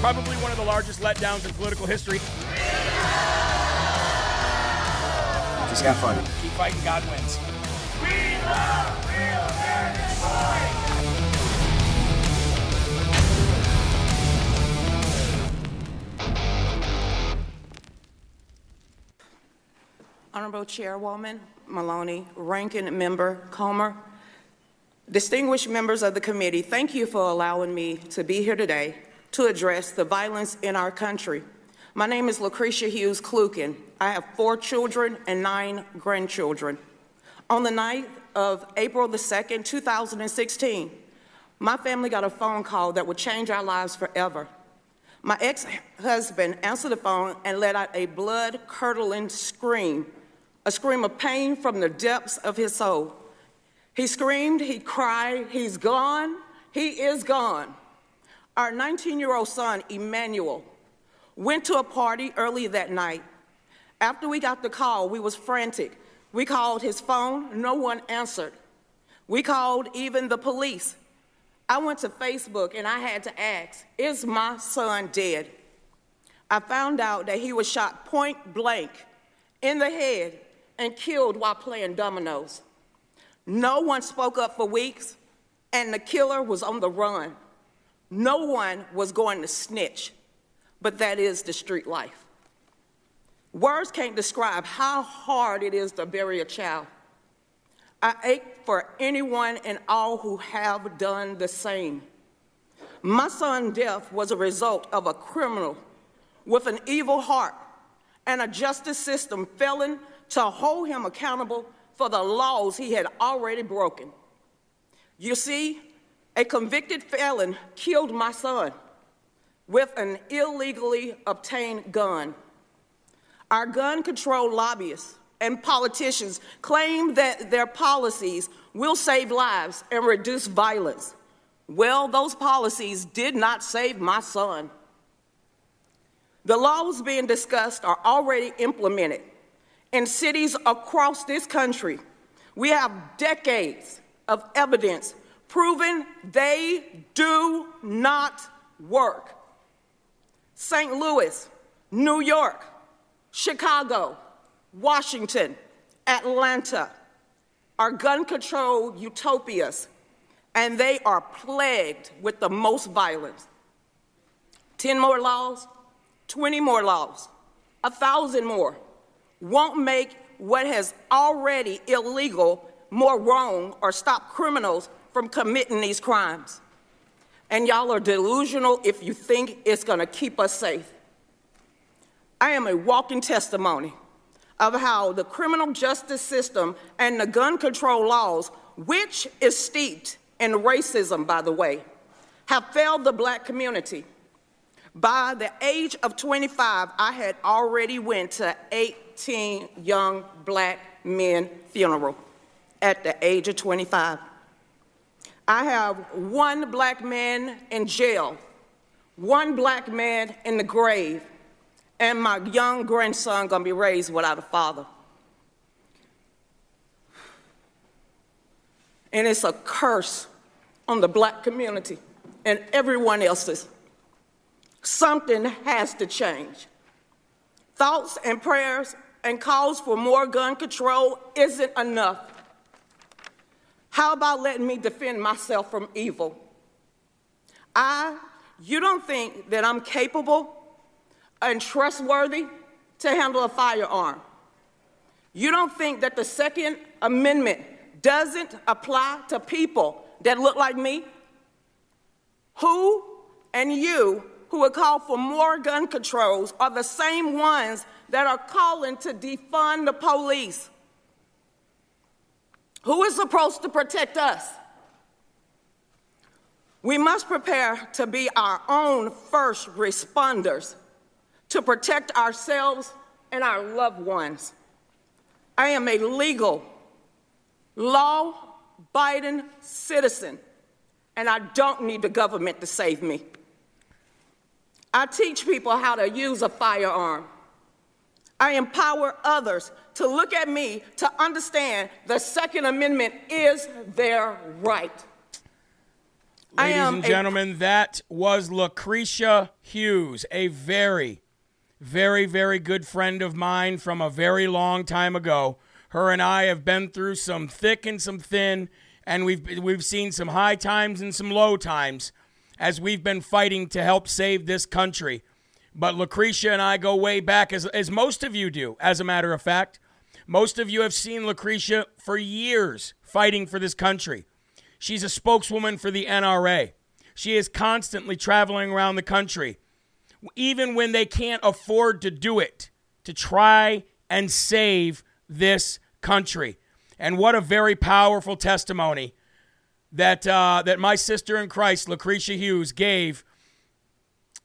Probably one of the largest letdowns in political history. Just got fun. Keep fighting, God wins. Honorable Chairwoman Maloney, Ranking Member Comer, distinguished members of the committee, thank you for allowing me to be here today to address the violence in our country. My name is Lucretia Hughes Klukin. I have four children and nine grandchildren. On the night of April the 2nd, 2016, my family got a phone call that would change our lives forever. My ex husband answered the phone and let out a blood curdling scream, a scream of pain from the depths of his soul. He screamed, he cried, he's gone, he is gone. Our 19 year old son, Emmanuel, went to a party early that night. After we got the call, we was frantic. We called his phone, no one answered. We called even the police. I went to Facebook and I had to ask, is my son dead? I found out that he was shot point blank in the head and killed while playing dominoes. No one spoke up for weeks, and the killer was on the run. No one was going to snitch, but that is the street life. Words can't describe how hard it is to bury a child. I ache for anyone and all who have done the same. My son's death was a result of a criminal with an evil heart and a justice system failing to hold him accountable for the laws he had already broken. You see, a convicted felon killed my son with an illegally obtained gun. Our gun control lobbyists and politicians claim that their policies will save lives and reduce violence. Well, those policies did not save my son. The laws being discussed are already implemented in cities across this country. We have decades of evidence proving they do not work. St. Louis, New York, Chicago, Washington, Atlanta are gun control utopias, and they are plagued with the most violence. 10 more laws, 20 more laws, a thousand more won't make what has already illegal more wrong or stop criminals from committing these crimes. And y'all are delusional if you think it's gonna keep us safe. I am a walking testimony of how the criminal justice system and the gun control laws, which is steeped in racism, by the way, have failed the black community. By the age of 25, I had already went to 18 young black men funeral at the age of 25. I have one black man in jail, one black man in the grave, and my young grandson gonna be raised without a father. And it's a curse on the black community and everyone else's. Something has to change. Thoughts and prayers and calls for more gun control isn't enough. How about letting me defend myself from evil? I, you don't think that I'm capable and trustworthy to handle a firearm. You don't think that the Second Amendment doesn't apply to people that look like me? Who and you who would call for more gun controls are the same ones that are calling to defund the police. Who is supposed to protect us? We must prepare to be our own first responders to protect ourselves and our loved ones. I am a legal, law abiding citizen, and I don't need the government to save me. I teach people how to use a firearm. I empower others to look at me to understand the Second Amendment is their right. Ladies and gentlemen, a- that was Lucretia Hughes, a very, very, very good friend of mine from a very long time ago. Her and I have been through some thick and some thin, and we've we've seen some high times and some low times as we've been fighting to help save this country. But Lucretia and I go way back, as, as most of you do, as a matter of fact. Most of you have seen Lucretia for years fighting for this country. She's a spokeswoman for the NRA. She is constantly traveling around the country, even when they can't afford to do it, to try and save this country. And what a very powerful testimony that, uh, that my sister in Christ, Lucretia Hughes, gave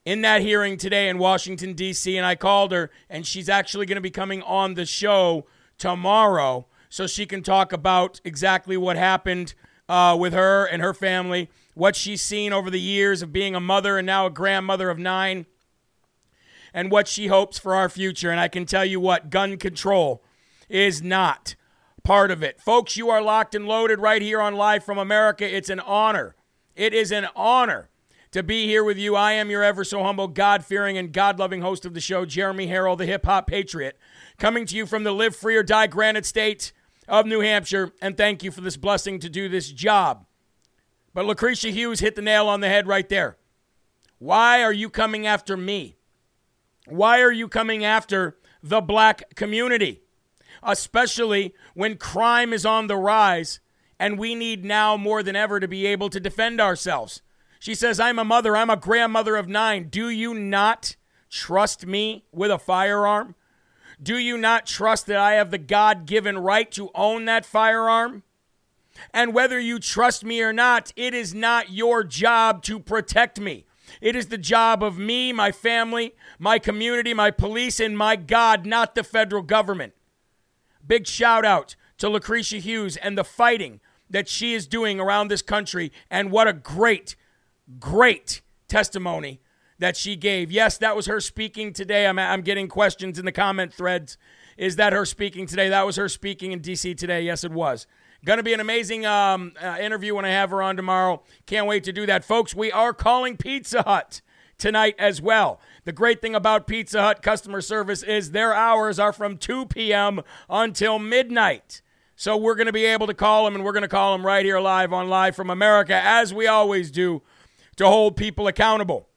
in that hearing today in Washington, D.C. And I called her, and she's actually going to be coming on the show tomorrow so she can talk about exactly what happened uh, with her and her family, what she's seen over the years of being a mother and now a grandmother of nine, and what she hopes for our future. And I can tell you what, gun control is not part of it. Folks, you are locked and loaded right here on Live from America. It's an honor. It is an honor to be here with you. I am your ever so humble, God fearing, and God loving host of the show, Jeremy Herrell, the hip hop patriot coming to you from the Live Free or Die Granite State of New Hampshire. And thank you for this blessing to do this job. But Lucretia Hughes hit the nail on the head right there. Why are you coming after me? Why are you coming after the black community? Especially when crime is on the rise and we need now more than ever to be able to defend ourselves. She says, I'm a mother, I'm a grandmother of nine. Do you not trust me with a firearm? Do you not trust that I have the God given right to own that firearm? And whether you trust me or not, it is not your job to protect me. It is the job of me, my family, my community, my police, and my God, not the federal government. Big shout out to Lucretia Hughes and the fighting that she is doing around this country. And what a great, great testimony that she gave. Yes, that was her speaking today. I'm, I'm getting questions in the comment threads. Is that her speaking today? That was her speaking in D.C. today. Yes, it was. Going to be an amazing um, uh, interview when I have her on tomorrow. Can't wait to do that. Folks, we are calling Pizza Hut tonight as well. The great thing about Pizza Hut customer service is their hours are from 2 p.m. until midnight. So we're going to be able to call them, and we're going to call them right here live on Live from America, as we always do, to hold people accountable.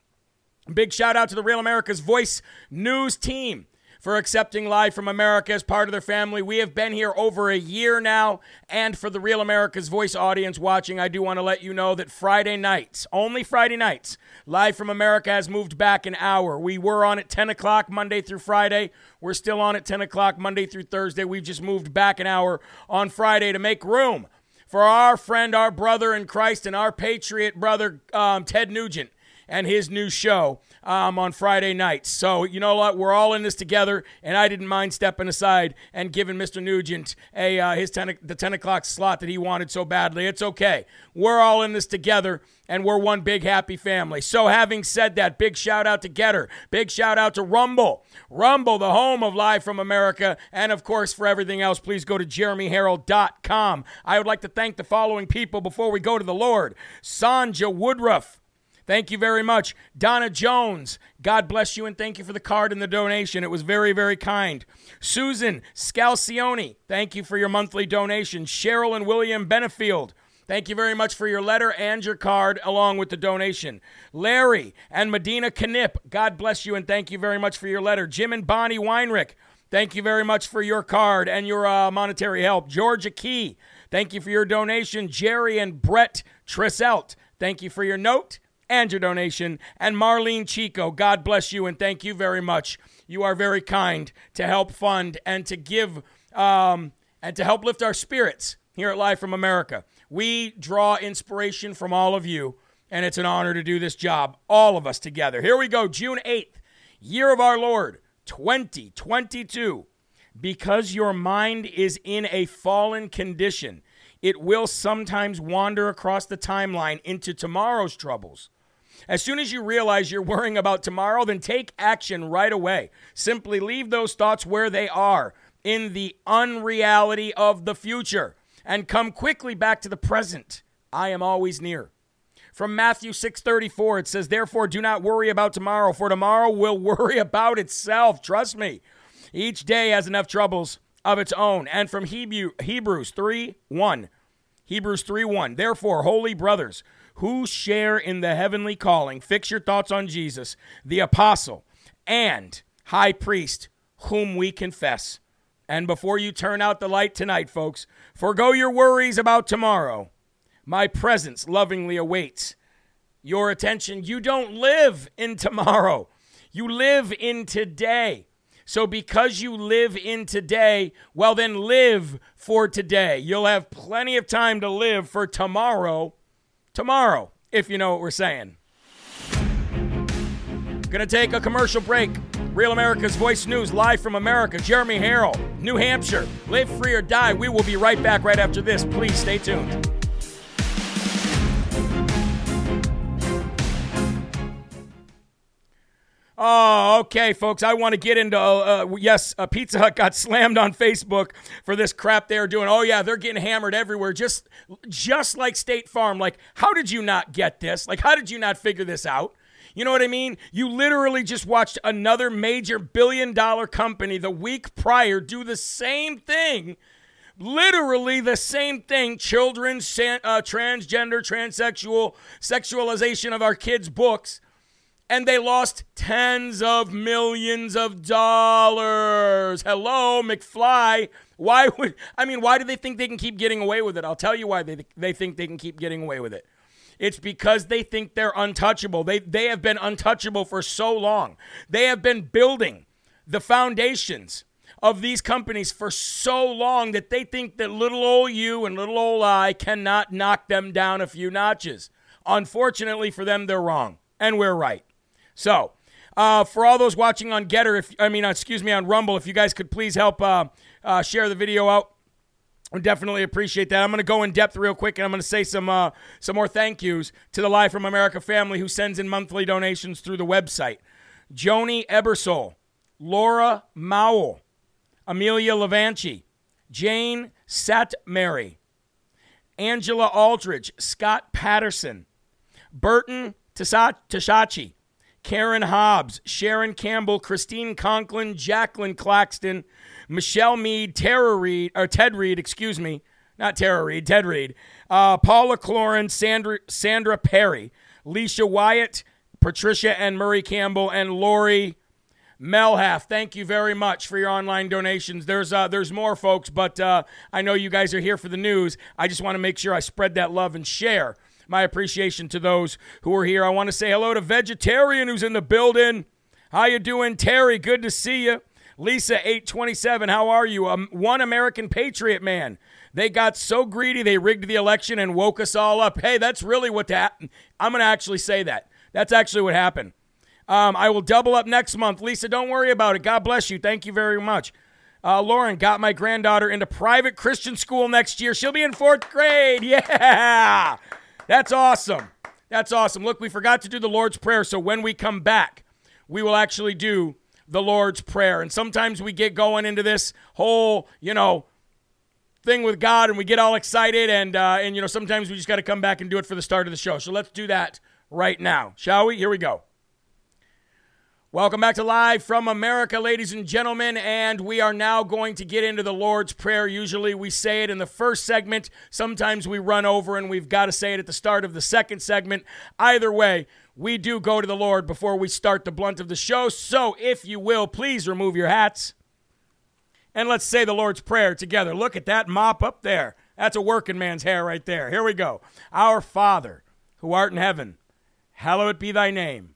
Big shout out to the Real America's Voice News team for accepting Live from America as part of their family. We have been here over a year now. And for the Real America's Voice audience watching, I do want to let you know that Friday nights, only Friday nights, Live from America has moved back an hour. We were on at 10 o'clock Monday through Friday. We're still on at 10 o'clock Monday through Thursday. We've just moved back an hour on Friday to make room for our friend, our brother in Christ, and our patriot brother, um, Ted Nugent, and his new show um, on Friday nights. So, you know what? We're all in this together, and I didn't mind stepping aside and giving Mr. Nugent a uh, his 10, the 10 o'clock slot that he wanted so badly. It's okay. We're all in this together, and we're one big happy family. So, having said that, big shout out to Gettr, Big shout out to Rumble. Rumble, the home of Live from America. And of course, for everything else, please go to jeremyherrell.com. I would like to thank the following people before we go to the Lord Sanja Woodruff. Thank you very much. Donna Jones, God bless you and thank you for the card and the donation. It was very, very kind. Susan Scalcione, thank you for your monthly donation. Cheryl and William Benefield, Thank you very much for your letter and your card, along with the donation. Larry and Medina Knip, God bless you and thank you very much for your letter. Jim and Bonnie Weinrich, thank you very much for your card and your uh, monetary help. Georgia Key, thank you for your donation. Jerry and Brett Trisselt, thank you for your note and your donation. And Marlene Chico, God bless you and thank you very much. You are very kind to help fund and to give um, and to help lift our spirits here at Live from America. We draw inspiration from all of you, and it's an honor to do this job, all of us together. Here we go, June 8th, year of our Lord, 2022. Because your mind is in a fallen condition, it will sometimes wander across the timeline into tomorrow's troubles. As soon as you realize you're worrying about tomorrow, then take action right away. Simply leave those thoughts where they are in the unreality of the future and come quickly back to the present. I am always near. From Matthew 6:34 it says therefore do not worry about tomorrow for tomorrow will worry about itself trust me each day has enough troubles of its own and from Hebrew, Hebrews 3:1 Hebrews 3:1 Therefore holy brothers who share in the heavenly calling. Fix your thoughts on Jesus, the apostle and high priest, whom we confess. And before you turn out the light tonight, folks, forego your worries about tomorrow. My presence lovingly awaits your attention. You don't live in tomorrow, you live in today. So, because you live in today, well, then live for today. You'll have plenty of time to live for tomorrow tomorrow, if you know what we're saying. Gonna take a commercial break. Real America's Voice News, live from America. Jeremy Herrell, New Hampshire. Live free or die. We will be right back right after this. Please stay tuned. Oh, okay, folks. I want to get into. Uh, uh, yes, uh, Pizza Hut got slammed on Facebook for this crap they're doing. Oh yeah, they're getting hammered everywhere. Just, just like State Farm. Like, how did you not get this? Like, how did you not figure this out? You know what I mean? You literally just watched another major billion dollar company the week prior do the same thing. Literally the same thing. Children, uh, transgender, transsexual, sexualization of our kids' books and they lost tens of millions of dollars. Hello, McFly. Why would I mean? Why do they think they can keep getting away with it? I'll tell you why they they think they can keep getting away with it. It's because they think they're untouchable. They they have been untouchable for so long. They have been building the foundations of these companies for so long that they think that little old you and little old I cannot knock them down a few notches. Unfortunately for them, they're wrong, and we're right. So, uh, for all those watching on Gettr, if I mean, uh, excuse me, on Rumble, if you guys could please help uh, uh, share the video out. I definitely appreciate that. I'm going to go in depth real quick, and I'm going to say some uh, some more thank yous to the Live from America family who sends in monthly donations through the website. Joni Ebersol, Laura Mowell, Amelia Levanchi, Jane Satmary, Angela Aldridge, Scott Patterson, Burton Tashachi, Karen Hobbs, Sharon Campbell, Christine Conklin, Jacqueline Claxton, Michelle Mead, Tara Reed, or Ted Reed, excuse me, not Tara Reed, Ted Reed, uh, Paula Cloran, Sandra, Sandra Perry, Leisha Wyatt, Patricia and Murray Campbell, and Lori Melhath, thank you very much for your online donations. There's uh, there's more folks, but uh, I know you guys are here for the news. I just want to make sure I spread that love and share my appreciation to those who are here. I want to say hello to Vegetarian who's in the building. How you doing, Terry? Good to see you. Lisa, 827, how are you? Um, one American Patriot man. They got so greedy they rigged the election and woke us all up. Hey, that's really what happened. I'm going to actually say that. That's actually what happened. Um, I will double up next month. Lisa, don't worry about it. God bless you. Thank you very much. Uh, Lauren got my granddaughter into private Christian school next year. She'll be in fourth grade. Yeah. That's awesome. That's awesome. Look, we forgot to do the Lord's Prayer. So when we come back, we will actually do the Lord's Prayer. And sometimes we get going into this whole, you know, thing with God and we get all excited. And, uh, and you know, sometimes we just got to come back and do it for the start of the show. So let's do that right now, shall we? Here we go. Welcome back to Live from America, ladies and gentlemen. And we are now going to get into the Lord's Prayer. Usually we say it in the first segment. Sometimes we run over and we've got to say it at the start of the second segment. Either way, we do go to the Lord before we start the blunt of the show. So if you will, please remove your hats. And let's say the Lord's Prayer together. Look at that mop up there. That's a working man's hair right there. Here we go. Our Father, who art in heaven, hallowed be thy name.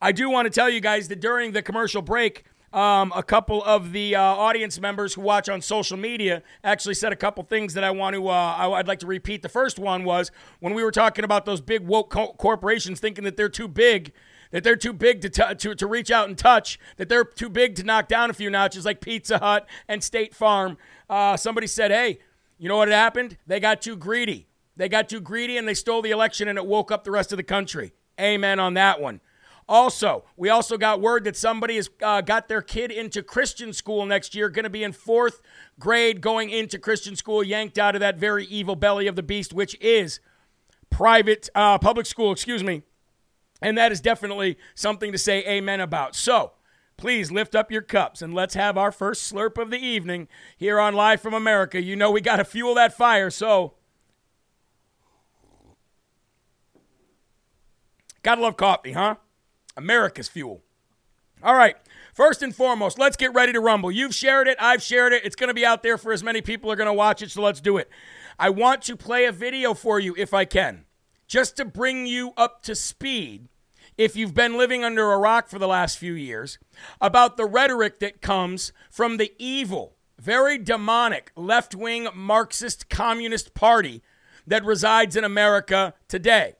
I do want to tell you guys that during the commercial break, um, a couple of the uh, audience members who watch on social media actually said a couple things that I want to. Uh, I, would like to repeat. The first one was when we were talking about those big woke co- corporations thinking that they're too big, that they're too big to, t- to to reach out and touch, that they're too big to knock down a few notches, like Pizza Hut and State Farm. Uh, somebody said, "Hey, you know what happened? They got too greedy. They got too greedy, and they stole the election, and it woke up the rest of the country." Amen on that one. Also, we also got word that somebody has uh, got their kid into Christian school next year, going to be in fourth grade going into Christian school, yanked out of that very evil belly of the beast, which is private, uh, public school, excuse me. And that is definitely something to say amen about. So, please lift up your cups and let's have our first slurp of the evening here on Live from America. You know, we got to fuel that fire, so. Gotta love coffee, huh? America's fuel. All right. First and foremost, let's get ready to rumble. You've shared it. I've shared it. It's going to be out there for as many people are going to watch it, so let's do it. I want to play a video for you if I can, just to bring you up to speed if you've been living under a rock for the last few years about the rhetoric that comes from the evil, very demonic left wing Marxist Communist Party that resides in America today.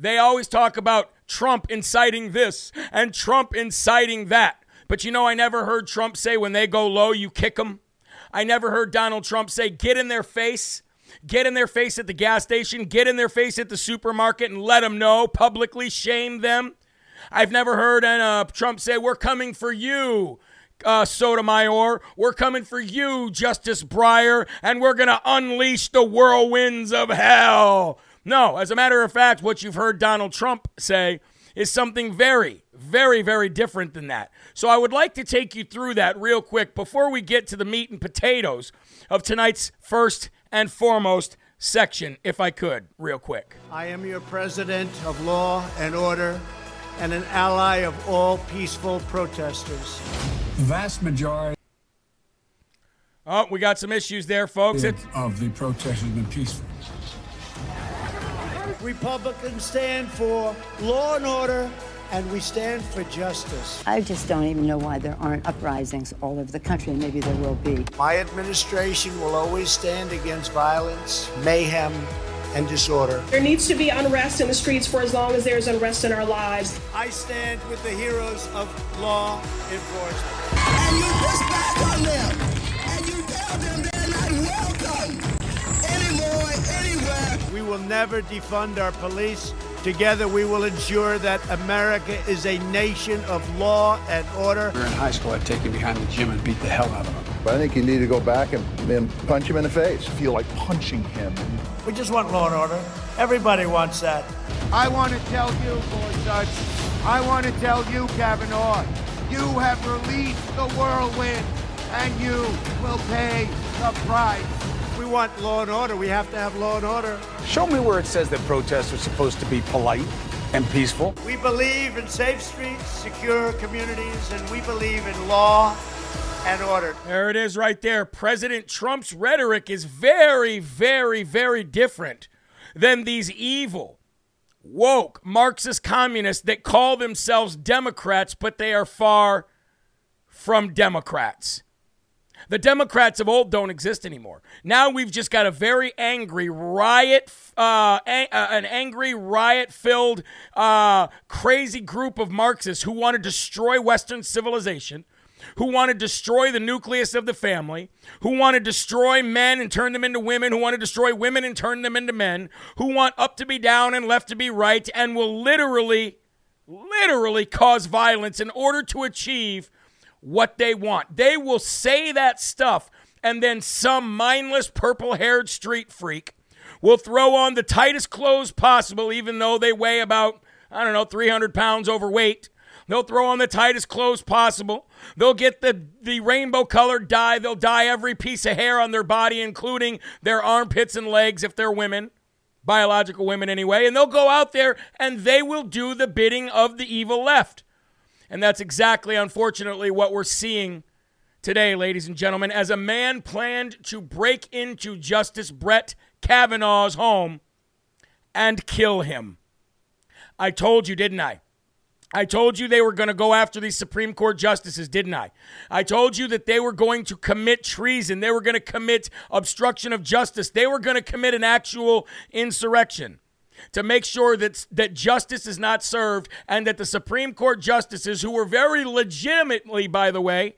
They always talk about Trump inciting this and Trump inciting that. But you know, I never heard Trump say when they go low, you kick them. I never heard Donald Trump say, get in their face, get in their face at the gas station, get in their face at the supermarket and let them know, publicly shame them. I've never heard uh, Trump say, we're coming for you. Uh, Sotomayor, we're coming for you, Justice Breyer, and we're going to unleash the whirlwinds of hell. No, as a matter of fact, what you've heard Donald Trump say is something very, very, very different than that. So I would like to take you through that real quick before we get to the meat and potatoes of tonight's first and foremost section, if I could, real quick. I am your president of law and order and an ally of all peaceful protesters. The vast majority. Oh, we got some issues there, folks. Of the protesters have been peaceful. Republicans stand for law and order, and we stand for justice. I just don't even know why there aren't uprisings all over the country, and maybe there will be. My administration will always stand against violence, mayhem, and disorder. There needs to be unrest in the streets for as long as there's unrest in our lives. I stand with the heroes of law enforcement. And you push back on them, will never defund our police. Together, we will ensure that America is a nation of law and order. We were in high school, I'd take him behind the gym and beat the hell out of him. But I think you need to go back and, and punch him in the face. I Feel like punching him. We just want law and order. Everybody wants that. I want to tell you, Gorsuch, I want to tell you, Kavanaugh, you have released the whirlwind, and you will pay the price. We want law and order. We have to have law and order. Show me where it says that protests are supposed to be polite and peaceful. We believe in safe streets, secure communities, and we believe in law and order. There it is right there. President Trump's rhetoric is very, very, very different than these evil, woke Marxist communists that call themselves Democrats, but they are far from Democrats. The Democrats of old don't exist anymore. Now we've just got a very angry riot, uh, a- uh, an angry riot-filled, uh, crazy group of Marxists who want to destroy Western civilization, who want to destroy the nucleus of the family, who want to destroy men and turn them into women, who want to destroy women and turn them into men, who want up to be down and left to be right, and will literally, literally cause violence in order to achieve what they want. They will say that stuff, and then some mindless purple haired street freak will throw on the tightest clothes possible, even though they weigh about, I don't know, 300 pounds overweight. They'll throw on the tightest clothes possible. They'll get the, the rainbow colored dye. They'll dye every piece of hair on their body, including their armpits and legs if they're women, biological women anyway. And they'll go out there and they will do the bidding of the evil left. And that's exactly, unfortunately, what we're seeing today, ladies and gentlemen, as a man planned to break into Justice Brett Kavanaugh's home and kill him. I told you, didn't I? I told you they were going to go after these Supreme Court justices, didn't I? I told you that they were going to commit treason. They were going to commit obstruction of justice. They were going to commit an actual insurrection to make sure that, that justice is not served and that the Supreme Court justices, who were very legitimately, by the way,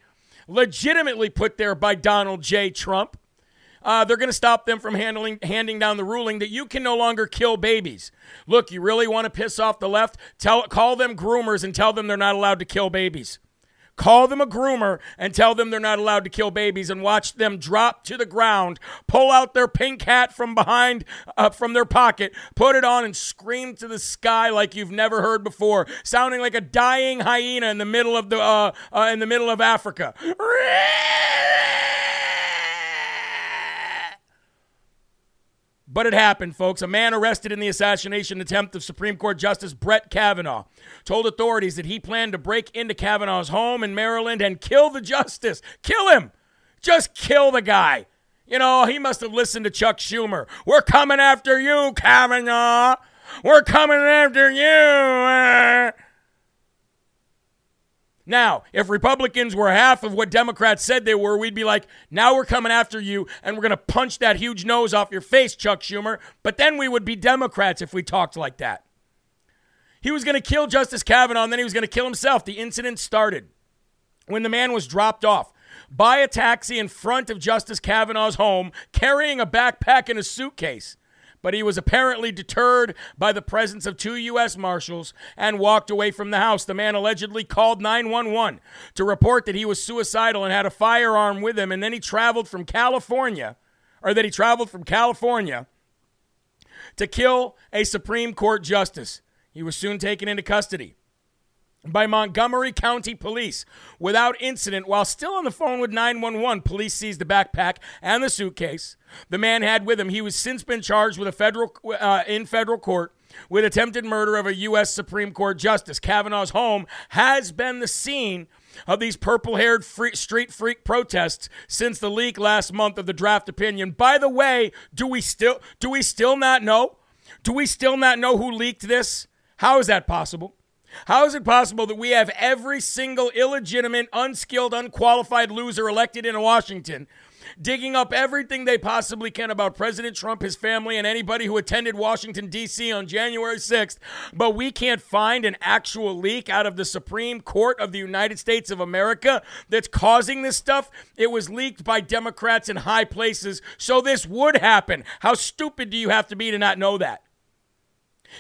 legitimately put there by Donald J. Trump, uh, they're going to stop them from handling, handing down the ruling that you can no longer kill babies. Look, you really want to piss off the left? Tell, call them groomers and tell them they're not allowed to kill babies. Call them a groomer and tell them they're not allowed to kill babies and watch them drop to the ground, pull out their pink hat from behind, uh, from their pocket, put it on, and scream to the sky like you've never heard before, sounding like a dying hyena in the middle of the uh, uh, in the middle of Africa. But it happened, folks. A man arrested in the assassination attempt of Supreme Court Justice Brett Kavanaugh told authorities that he planned to break into Kavanaugh's home in Maryland and kill the justice. Kill him! Just kill the guy. You know, he must have listened to Chuck Schumer. We're coming after you, Kavanaugh. We're coming after you. Now, if Republicans were half of what Democrats said they were, we'd be like, now we're coming after you and we're going to punch that huge nose off your face, Chuck Schumer. But then we would be Democrats if we talked like that. He was going to kill Justice Kavanaugh and then he was going to kill himself. The incident started when the man was dropped off by a taxi in front of Justice Kavanaugh's home carrying a backpack and a suitcase but he was apparently deterred by the presence of two U.S. Marshals and walked away from the house. The man allegedly called 911 to report that he was suicidal and had a firearm with him, and then he traveled from California, or that he traveled from California to kill a Supreme Court justice. He was soon taken into custody by Montgomery County Police without incident while still on the phone with 911. Police seized the backpack and the suitcase the man had with him. He was since been charged with a federal uh, in federal court with attempted murder of a U.S. Supreme Court justice. Kavanaugh's home has been the scene of these purple-haired street freak protests since the leak last month of the draft opinion. By the way, do we still do we still not know? Do we still not know who leaked this? How is that possible? How is it possible that we have every single illegitimate, unskilled, unqualified loser elected in Washington digging up everything they possibly can about President Trump, his family, and anybody who attended Washington, D.C. on January 6th, but we can't find an actual leak out of the Supreme Court of the United States of America that's causing this stuff? It was leaked by Democrats in high places, so this would happen. How stupid do you have to be to not know that?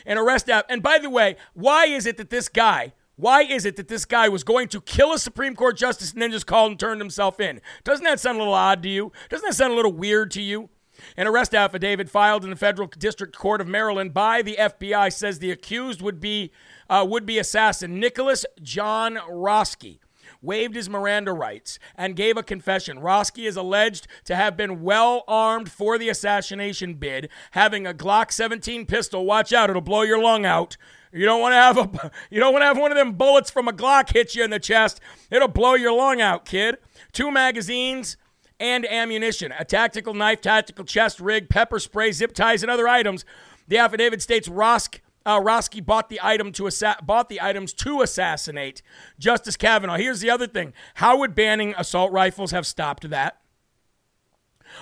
An arrest app. And by the way, why is it that this guy, why is it that this guy was going to kill a Supreme Court justice and then just called and turned himself in? Doesn't that sound a little odd to you? Doesn't that sound a little weird to you? An arrest affidavit filed in the Federal District Court of Maryland by the FBI says the accused would be uh, would be assassin Nicholas John Roske waived his Miranda rights and gave a confession. Roske is alleged to have been well armed for the assassination bid, having a Glock 17 pistol. Watch out, it'll blow your lung out. You don't want to have a you don't want to have one of them bullets from a Glock hit you in the chest. It'll blow your lung out, kid. Two magazines and ammunition, a tactical knife, tactical chest rig, pepper spray, zip ties, and other items. The affidavit states Rosk uh, Roske bought the item to assa- bought the items to assassinate Justice Kavanaugh. Here's the other thing: How would banning assault rifles have stopped that?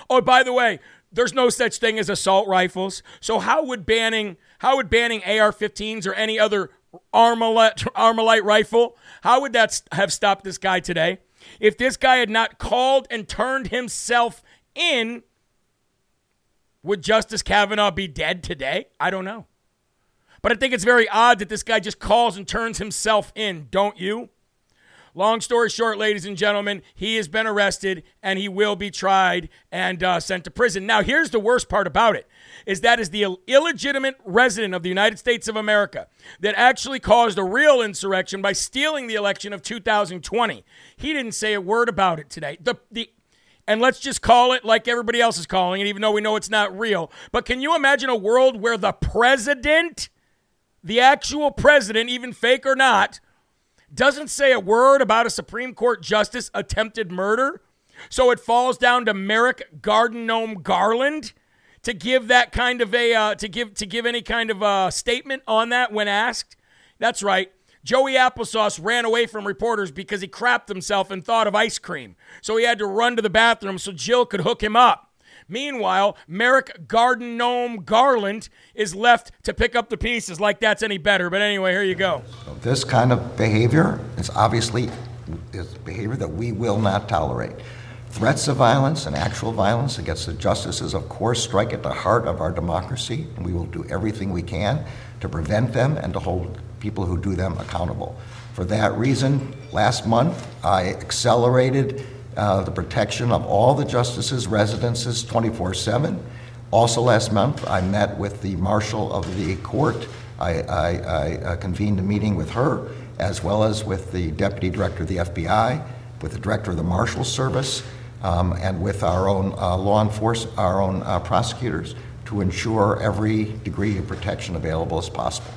Oh, by the way, there's no such thing as assault rifles. So how would banning how would banning AR-15s or any other Armalite, Armalite rifle how would that have stopped this guy today? If this guy had not called and turned himself in, would Justice Kavanaugh be dead today? I don't know. But I think it's very odd that this guy just calls and turns himself in, don't you? Long story short, ladies and gentlemen, he has been arrested and he will be tried and uh, sent to prison. Now, here's the worst part about it: is that is the illegitimate resident of the United States of America that actually caused a real insurrection by stealing the election of 2020. He didn't say a word about it today. The the and let's just call it like everybody else is calling it, even though we know it's not real. But can you imagine a world where the president the actual president, even fake or not, doesn't say a word about a Supreme Court justice attempted murder. So it falls down to Merrick Garden Gnome Garland to give that kind of a uh, to give to give any kind of a statement on that when asked. That's right. Joey Applesauce ran away from reporters because he crapped himself and thought of ice cream. So he had to run to the bathroom so Jill could hook him up. Meanwhile, Merrick Garden Gnome Garland is left to pick up the pieces like that's any better. But anyway, here you go. This kind of behavior is obviously is behavior that we will not tolerate. Threats of violence and actual violence against the justices, of course, strike at the heart of our democracy, and we will do everything we can to prevent them and to hold people who do them accountable. For that reason, last month I accelerated uh, the protection of all the justices' residences 24 7. Also, last month, I met with the marshal of the court. I, I, I uh, convened a meeting with her, as well as with the deputy director of the FBI, with the director of the Marshal Service, um, and with our own uh, law enforcement, our own uh, prosecutors, to ensure every degree of protection available as possible.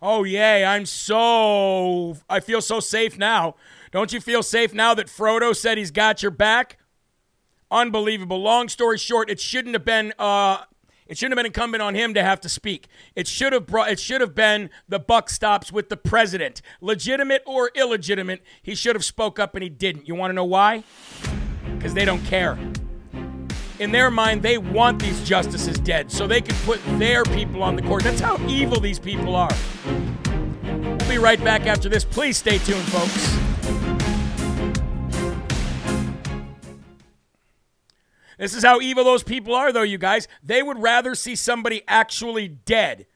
Oh, yay. I'm so, I feel so safe now don't you feel safe now that Frodo said he's got your back? Unbelievable. Long story short, it shouldn't have been uh, it shouldn't have been incumbent on him to have to speak. It should have brought it should have been the buck stops with the president. Legitimate or illegitimate, he should have spoke up and he didn't. You want to know why? Cuz they don't care. In their mind, they want these justices dead so they can put their people on the court. That's how evil these people are. We'll be right back after this. Please stay tuned, folks. This is how evil those people are, though, you guys. They would rather see somebody actually dead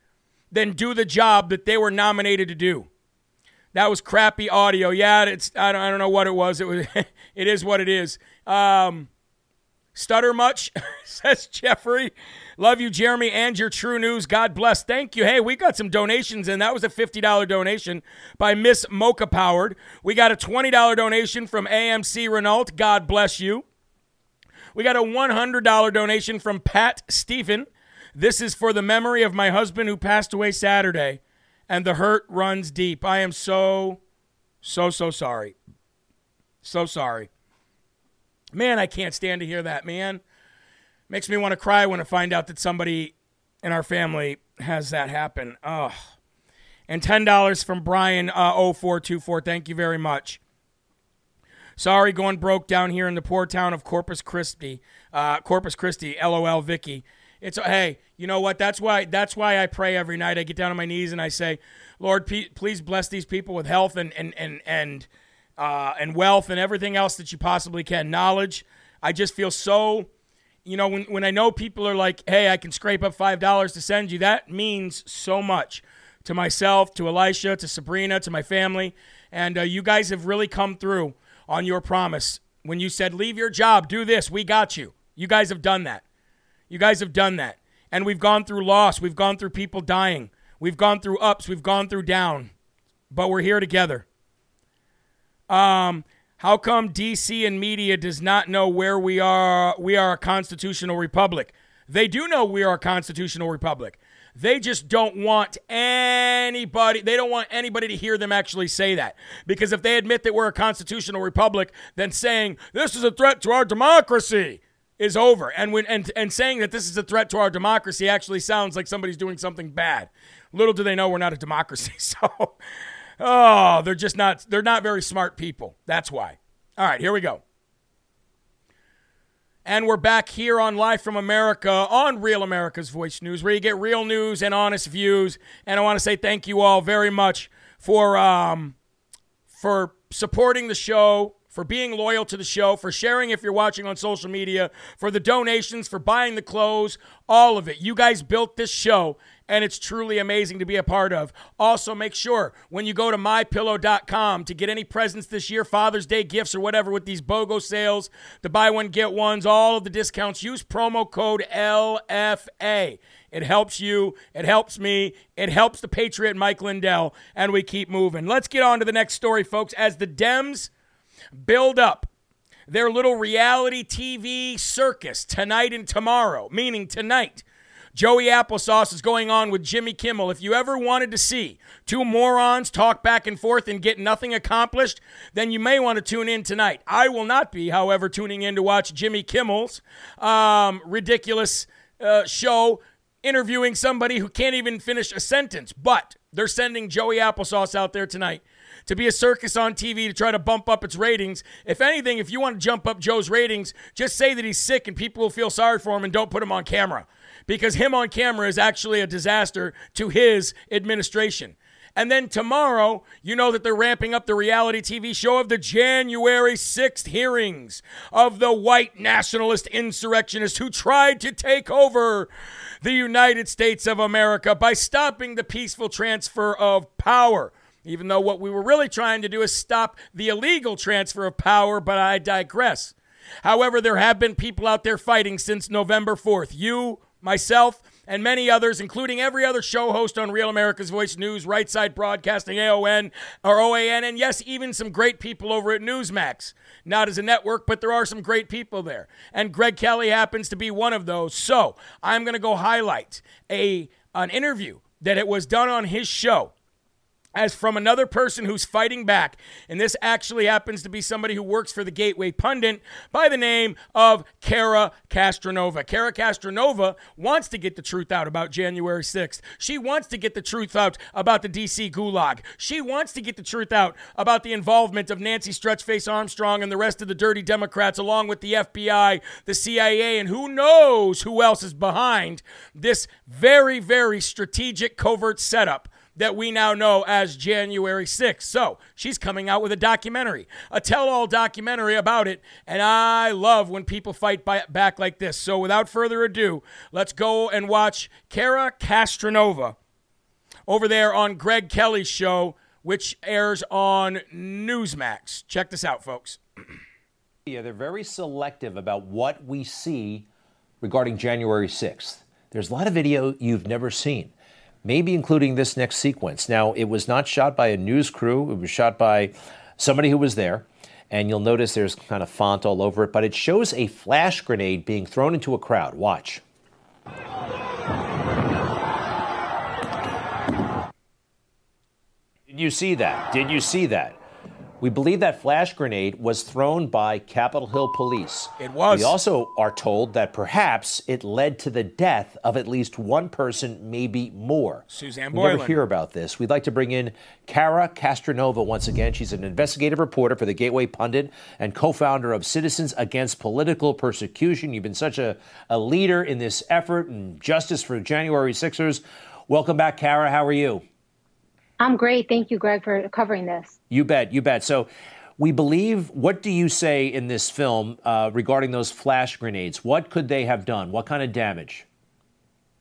than do the job that they were nominated to do. That was crappy audio. Yeah, it's I don't, I don't know what it was. It was it is what it is. Um, stutter much, says Jeffrey. Love you, Jeremy, and your true news. God bless. Thank you. Hey, we got some donations, and that was a $50 donation by Miss Mocha Powered. We got a $20 donation from AMC Renault. God bless you. We got a $100 donation from Pat Stephen. This is for the memory of my husband who passed away Saturday, and the hurt runs deep. I am so, so, so sorry. So sorry. Man, I can't stand to hear that, man. Makes me want to cry when I find out that somebody in our family has that happen. Oh. And $10 from Brian uh, 0424. Thank you very much. Sorry, going broke down here in the poor town of Corpus Christi. Uh, Corpus Christi, LOL, Vicky. It's hey, you know what? That's why. That's why I pray every night. I get down on my knees and I say, Lord, please bless these people with health and and and and uh, and wealth and everything else that you possibly can. Knowledge. I just feel so you know, when, when I know people are like, hey, I can scrape up $5 to send you, that means so much to myself, to Elisha, to Sabrina, to my family. And uh, you guys have really come through on your promise. When you said, leave your job, do this, we got you. You guys have done that. You guys have done that. And we've gone through loss. We've gone through people dying. We've gone through ups. We've gone through down. But we're here together. Um, how come DC and media does not know where we are? We are a constitutional republic. They do know we are a constitutional republic. They just don't want anybody, they don't want anybody to hear them actually say that. Because if they admit that we're a constitutional republic, then saying this is a threat to our democracy is over. And when and, and saying that this is a threat to our democracy actually sounds like somebody's doing something bad. Little do they know we're not a democracy. So oh, they're just not they're not very smart people. That's why. All right, here we go. And we're back here on Live from America on Real America's Voice News, where you get real news and honest views. And I want to say thank you all very much for um, for supporting the show, for being loyal to the show, for sharing if you're watching on social media, for the donations, for buying the clothes, all of it. You guys built this show, and it's truly amazing to be a part of. Also, make sure when you go to mypillow.com to get any presents this year, Father's Day gifts or whatever with these BOGO sales, the buy one, get ones, all of the discounts, use promo code LFA. It helps you, it helps me, it helps the Patriot Mike Lindell, and we keep moving. Let's get on to the next story, folks. As the Dems build up their little reality TV circus tonight and tomorrow, meaning tonight Joey Applesauce is going on with Jimmy Kimmel. If you ever wanted to see two morons talk back and forth and get nothing accomplished, then you may want to tune in tonight. I will not be, however, tuning in to watch Jimmy Kimmel's um, ridiculous uh, show interviewing somebody who can't even finish a sentence. But they're sending Joey Applesauce out there tonight to be a circus on TV to try to bump up its ratings. If anything, if you want to jump up Joe's ratings, just say that he's sick and people will feel sorry for him and don't put him on camera because him on camera is actually a disaster to his administration. And then tomorrow, you know that they're ramping up the reality TV show of the January 6th hearings of the white nationalist insurrectionists who tried to take over the United States of America by stopping the peaceful transfer of power. Even though what we were really trying to do is stop the illegal transfer of power, but I digress. However, there have been people out there fighting since November 4th. You, myself, and many others, including every other show host on Real America's Voice News, Right Side Broadcasting, AON, or OAN, and yes, even some great people over at Newsmax. Not as a network, but there are some great people there. And Greg Kelly happens to be one of those. So I'm going to go highlight a an interview that it was done on his show as from another person who's fighting back. And this actually happens to be somebody who works for the Gateway Pundit by the name of Cara Castronuova. Cara Castronuova wants to get the truth out about January 6th. She wants to get the truth out about the DC Gulag. She wants to get the truth out about the involvement of Nancy Stretchface Armstrong and the rest of the dirty Democrats, along with the FBI, the CIA, and who knows who else is behind this very, very strategic covert setup that we now know as January 6th. So she's coming out with a documentary, a tell all documentary about it. And I love when people fight back like this. So without further ado, let's go and watch Cara Castronuova over there on Greg Kelly's show, which airs on Newsmax. Check this out, folks. Yeah, they're very selective about what we see regarding January 6th. There's a lot of video you've never seen maybe including this next sequence. Now, it was not shot by a news crew, it was shot by somebody who was there. And you'll notice there's kind of font all over it, but it shows a flash grenade being thrown into a crowd. Watch. Did you see that? Did you see that? We believe that flash grenade was thrown by Capitol Hill police. It was. We also are told that perhaps it led to the death of at least one person, maybe more. Suzanne we Boylan. never hear about this. We'd like to bring in Cara Castronuova once again. She's an investigative reporter for the Gateway Pundit and co-founder of Citizens Against Political Persecution. You've been such a, a leader in this effort and justice for January Sixers. Welcome back, Cara. How are you? I'm great. Thank you, Greg, for covering this. You bet. You bet. So, We believe. What do you say in this film uh, regarding those flash grenades? What could they have done? What kind of damage?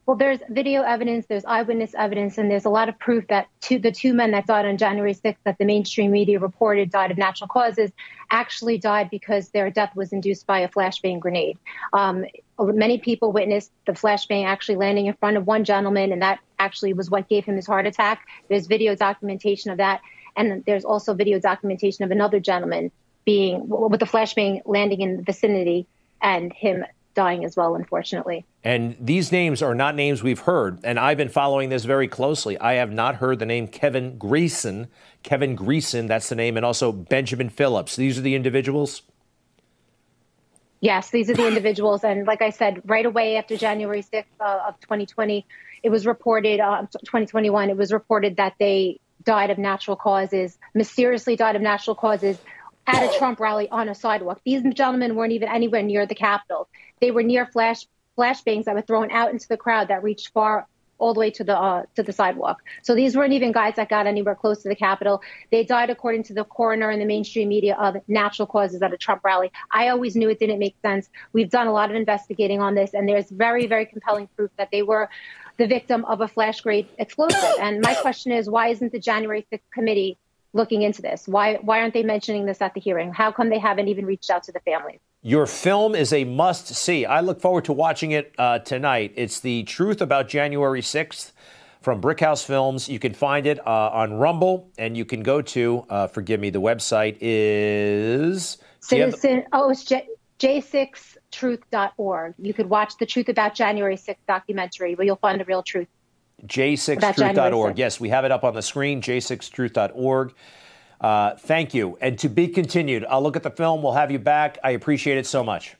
Well, there's video evidence, there's eyewitness evidence, and there's a lot of proof that two, the two men that died on January 6th that the mainstream media reported died of natural causes actually died because their death was induced by a flashbang grenade. Um, many people witnessed the flashbang actually landing in front of one gentleman, and that actually was what gave him his heart attack. There's video documentation of that, and there's also video documentation of another gentleman being with the flashbang landing in the vicinity and him dying as well, unfortunately. And these names are not names we've heard. And I've been following this very closely. I have not heard the name Kevin Greeson. Kevin Greeson, that's the name, and also Benjamin Phillips. These are the individuals? Yes, these are the individuals. And like I said, right away after January 6th uh, of 2020, it was reported, uh, 2021, it was reported that they died of natural causes, mysteriously died of natural causes at a Trump rally on a sidewalk. These gentlemen weren't even anywhere near the Capitol. They were near flash flashbangs that were thrown out into the crowd that reached far all the way to the uh, to the sidewalk. So these weren't even guys that got anywhere close to the Capitol. They died, according to the coroner and the mainstream media, of natural causes at a Trump rally. I always knew it didn't make sense. We've done a lot of investigating on this, and there's very, very compelling proof that they were the victim of a flash grade explosive. And my question is, why isn't the January 6th committee looking into this? Why why aren't they mentioning this at the hearing? How come they haven't even reached out to the families? Your film is a must see. I look forward to watching it uh, tonight. It's the truth about January 6th from Brickhouse Films. You can find it uh, on Rumble, and you can go to, uh, forgive me, the website is. Citizen, oh, it's J, j6truth.org. You could watch the Truth About January 6th documentary, but you'll find the real truth. J6truth.org. Yes, we have it up on the screen, j6truth.org. Uh, thank you. And to be continued. I'll look at the film. We'll have you back. I appreciate it so much.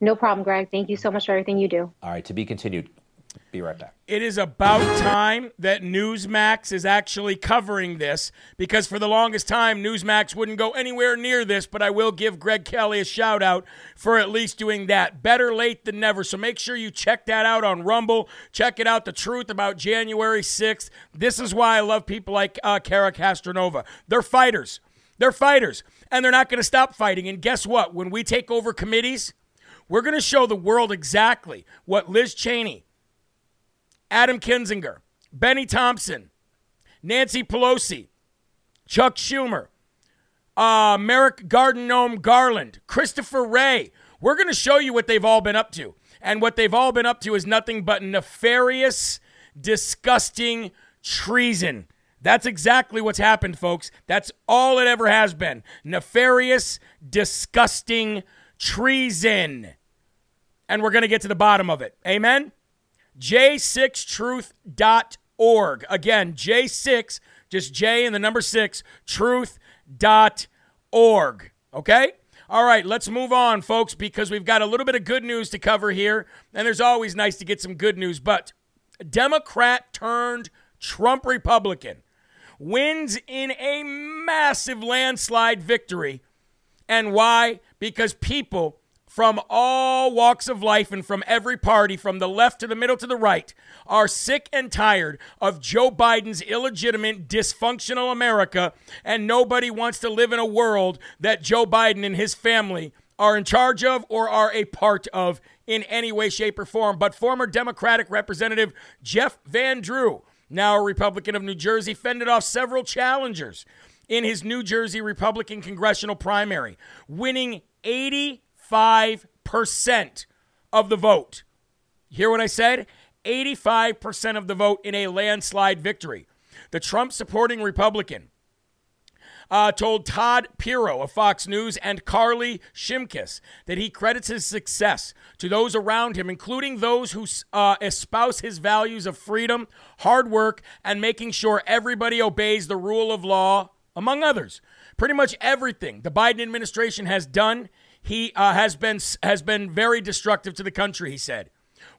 No problem, Greg. Thank you so much for everything you do. All right, to be continued. Be right back. It is about time that Newsmax is actually covering this because for the longest time, Newsmax wouldn't go anywhere near this, but I will give Greg Kelly a shout out for at least doing that. Better late than never. So make sure you check that out on Rumble. Check it out, The Truth About January 6th. This is why I love people like uh, Cara Castronuova. They're fighters. They're fighters, and they're not going to stop fighting. And guess what? When we take over committees, we're going to show the world exactly what Liz Cheney Adam Kinzinger, Bennie Thompson, Nancy Pelosi, Chuck Schumer, uh, Merrick Garden Gnome Garland, Christopher Wray. We're going to show you what they've all been up to. And what they've all been up to is nothing but nefarious, disgusting treason. That's exactly what's happened, folks. That's all it ever has been. Nefarious, disgusting treason. And we're going to get to the bottom of it. Amen? j6truth.org. Again, J6, just J and the number 6, truth.org. Okay? All right, let's move on, folks, because we've got a little bit of good news to cover here. And there's always nice to get some good news. But Democrat turned Trump Republican wins in a massive landslide victory. And why? Because people from all walks of life and from every party, from the left to the middle to the right, are sick and tired of Joe Biden's illegitimate, dysfunctional America, and nobody wants to live in a world that Joe Biden and his family are in charge of or are a part of in any way, shape, or form. But former Democratic Representative Jeff Van Drew, now a Republican of New Jersey, fended off several challengers in his New Jersey Republican congressional primary, winning 80 85% of the vote. Hear what I said? 85% of the vote in a landslide victory. The Trump supporting Republican uh, told Todd Piro of Fox News and Carly Shimkus that he credits his success to those around him, including those who uh, espouse his values of freedom, hard work, and making sure everybody obeys the rule of law, among others. Pretty much everything the Biden administration has done he uh, has been has been very destructive to the country. He said,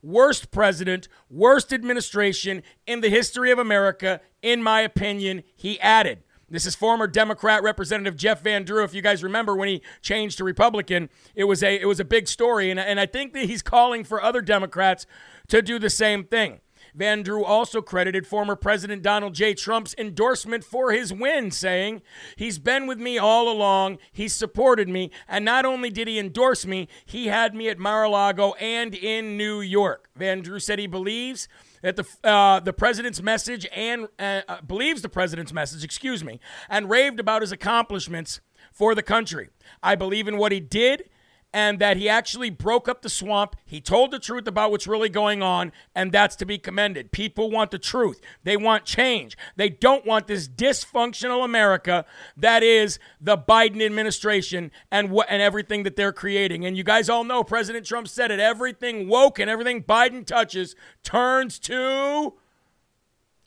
"Worst president, worst administration in the history of America, in my opinion." He added. This is former Democrat Representative Jeff Van Drew. If you guys remember when he changed to Republican, it was a it was a big story, and, and I think that he's calling for other Democrats to do the same thing. Van Drew also credited former President Donald J. Trump's endorsement for his win, saying, He's been with me all along, he supported me, and not only did he endorse me, he had me at Mar a Lago and in New York. Van Drew said he believes that the uh, the president's message and uh, uh, believes the president's message, excuse me, and raved about his accomplishments for the country. I believe in what he did and that he actually broke up the swamp. He told the truth about what's really going on, and that's to be commended. People want the truth, they want change. They don't want this dysfunctional America that is the Biden administration and what and everything that they're creating. And you guys all know President Trump said it everything woke and everything Biden touches turns to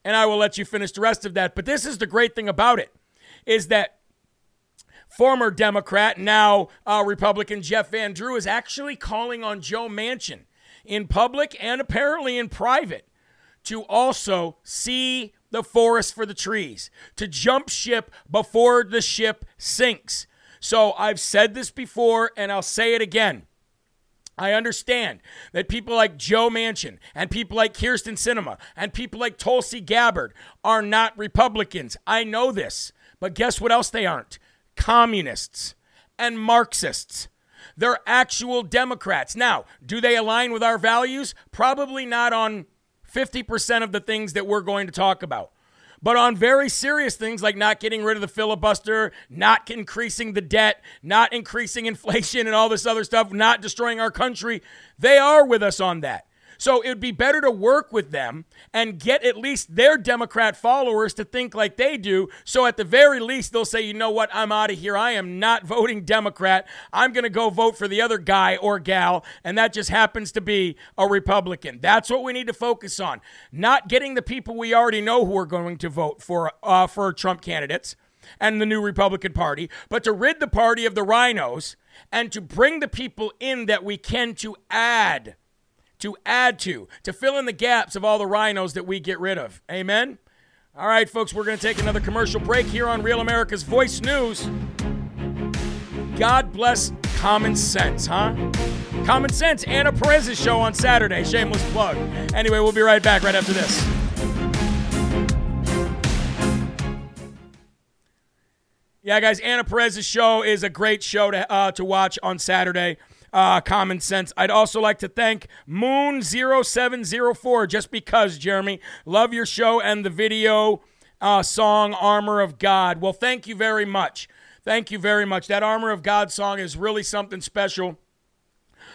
and I will let you finish the rest of that. But this is the great thing about it is that former Democrat, now uh, Republican Jeff Van Drew, is actually calling on Joe Manchin in public and apparently in private to also see the forest for the trees, to jump ship before the ship sinks. So I've said this before and I'll say it again. I understand that people like Joe Manchin and people like Kyrsten Sinema and people like Tulsi Gabbard are not Republicans. I know this. But guess what else they aren't? Communists and Marxists. They're actual Democrats. Now, do they align with our values? Probably not on 50% of the things that we're going to talk about. But on very serious things like not getting rid of the filibuster, not increasing the debt, not increasing inflation and all this other stuff, not destroying our country, they are with us on that. So it would be better to work with them and get at least their Democrat followers to think like they do. So at the very least, they'll say, you know what, I'm out of here. I am not voting Democrat. I'm going to go vote for the other guy or gal, and that just happens to be a Republican. That's what we need to focus on. Not getting the people we already know who are going to vote for uh, for Trump candidates and the new Republican Party, but to rid the party of the rhinos and to bring the people in that we can to add to add to, to fill in the gaps of all the rhinos that we get rid of. Amen? All right, folks, we're going to take another commercial break here on Real America's Voice News. God bless common sense, huh? Common Sense, Anna Perez's show on Saturday. Shameless plug. Anyway, we'll be right back right after this. Yeah, guys, Anna Perez's show is a great show to, uh, to watch on Saturday uh, common sense. I'd also like to thank Moon0704 just because, Jeremy. Love your show and the video uh, song Armor of God. Well, thank you very much. Thank you very much. That Armor of God song is really something special.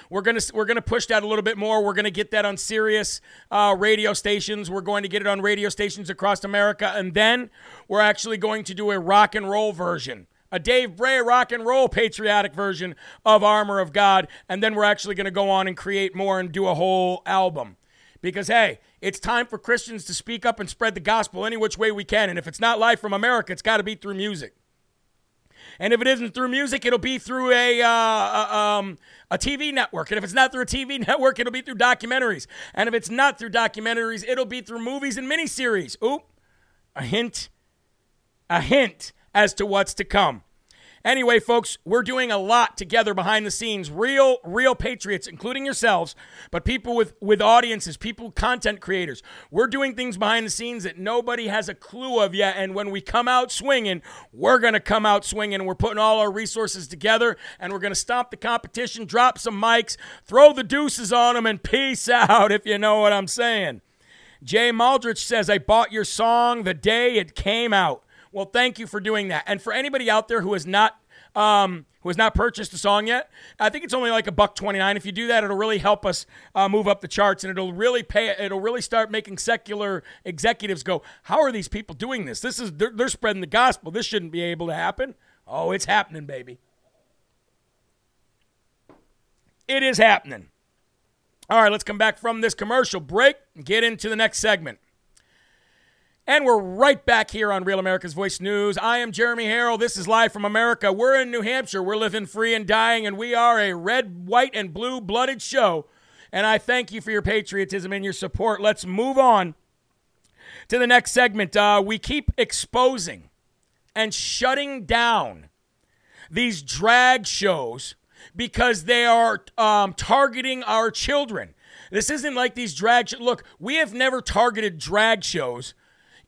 We're gonna we're gonna push that a little bit more. We're gonna get that on Sirius uh, radio stations. We're going to get it on radio stations across America, and then we're actually going to do a rock and roll version a Dave Bray rock and roll patriotic version of Armor of God. And then we're actually going to go on and create more and do a whole album. Because, hey, it's time for Christians to speak up and spread the gospel any which way we can. And if it's not live from America, it's got to be through music. And if it isn't through music, it'll be through a, uh, a, um, a TV network. And if it's not through a TV network, it'll be through documentaries. And if it's not through documentaries, it'll be through movies and miniseries. Oop, a hint, a hint as to what's to come. Anyway, folks, we're doing a lot together behind the scenes. Real, real patriots, including yourselves, but people with, with audiences, people, content creators. We're doing things behind the scenes that nobody has a clue of yet. And when we come out swinging, we're going to come out swinging. We're putting all our resources together and we're going to stomp the competition, drop some mics, throw the deuces on them, and peace out, if you know what I'm saying. Jay Maldrich says, I bought your song the day it came out. Well, thank you for doing that. And for anybody out there who has not um, who has not purchased the song yet, I think it's only like a buck twenty nine. If you do that, it'll really help us uh, move up the charts, and it'll really pay. It'll really start making secular executives go, "How are these people doing this? This is they're, they're spreading the gospel. This shouldn't be able to happen." Oh, it's happening, baby. It is happening. All right, let's come back from this commercial break and get into the next segment. And we're right back here on Real America's Voice News. I am Jeremy Herrell. This is live from America. We're in New Hampshire. We're living free and dying, and we are a red, white, and blue blooded show. And I thank you for your patriotism and your support. Let's move on to the next segment. Uh, we keep exposing and shutting down these drag shows because they are um, targeting our children. This isn't like these drag. Sh- Look, we have never targeted drag shows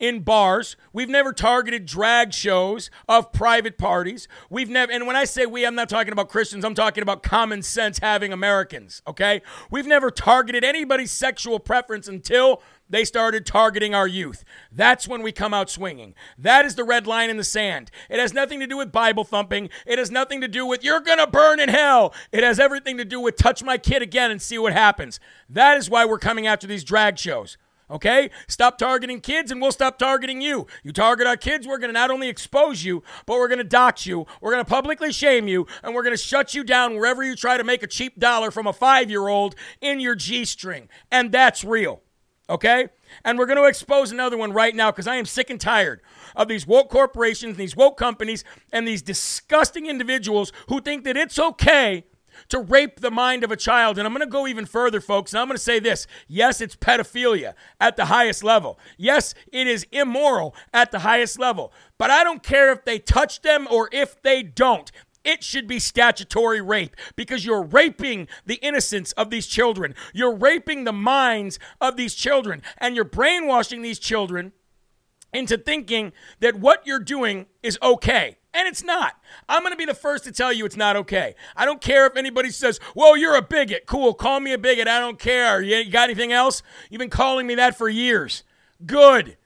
in bars. We've never targeted drag shows of private parties. We've never, and when I say we, I'm not talking about Christians, I'm talking about common sense having Americans, okay? We've never targeted anybody's sexual preference until they started targeting our youth. That's when we come out swinging. That is the red line in the sand. It has nothing to do with Bible thumping. It has nothing to do with you're going to burn in hell. It has everything to do with touch my kid again and see what happens. That is why we're coming after these drag shows. Okay? Stop targeting kids and we'll stop targeting you. You target our kids, we're going to not only expose you, but we're going to dox you. We're going to publicly shame you and we're going to shut you down wherever you try to make a cheap dollar from a five year old in your G string. And that's real. Okay? And we're going to expose another one right now because I am sick and tired of these woke corporations, these woke companies, and these disgusting individuals who think that it's okay to rape the mind of a child. And I'm going to go even further, folks. And I'm going to say this yes, it's pedophilia at the highest level. Yes, it is immoral at the highest level. But I don't care if they touch them or if they don't. It should be statutory rape because you're raping the innocence of these children. You're raping the minds of these children, and you're brainwashing these children into thinking that what you're doing is okay. And it's not. I'm going to be the first to tell you it's not okay. I don't care if anybody says, well, you're a bigot. Cool, call me a bigot. I don't care. You got anything else? You've been calling me that for years. Good.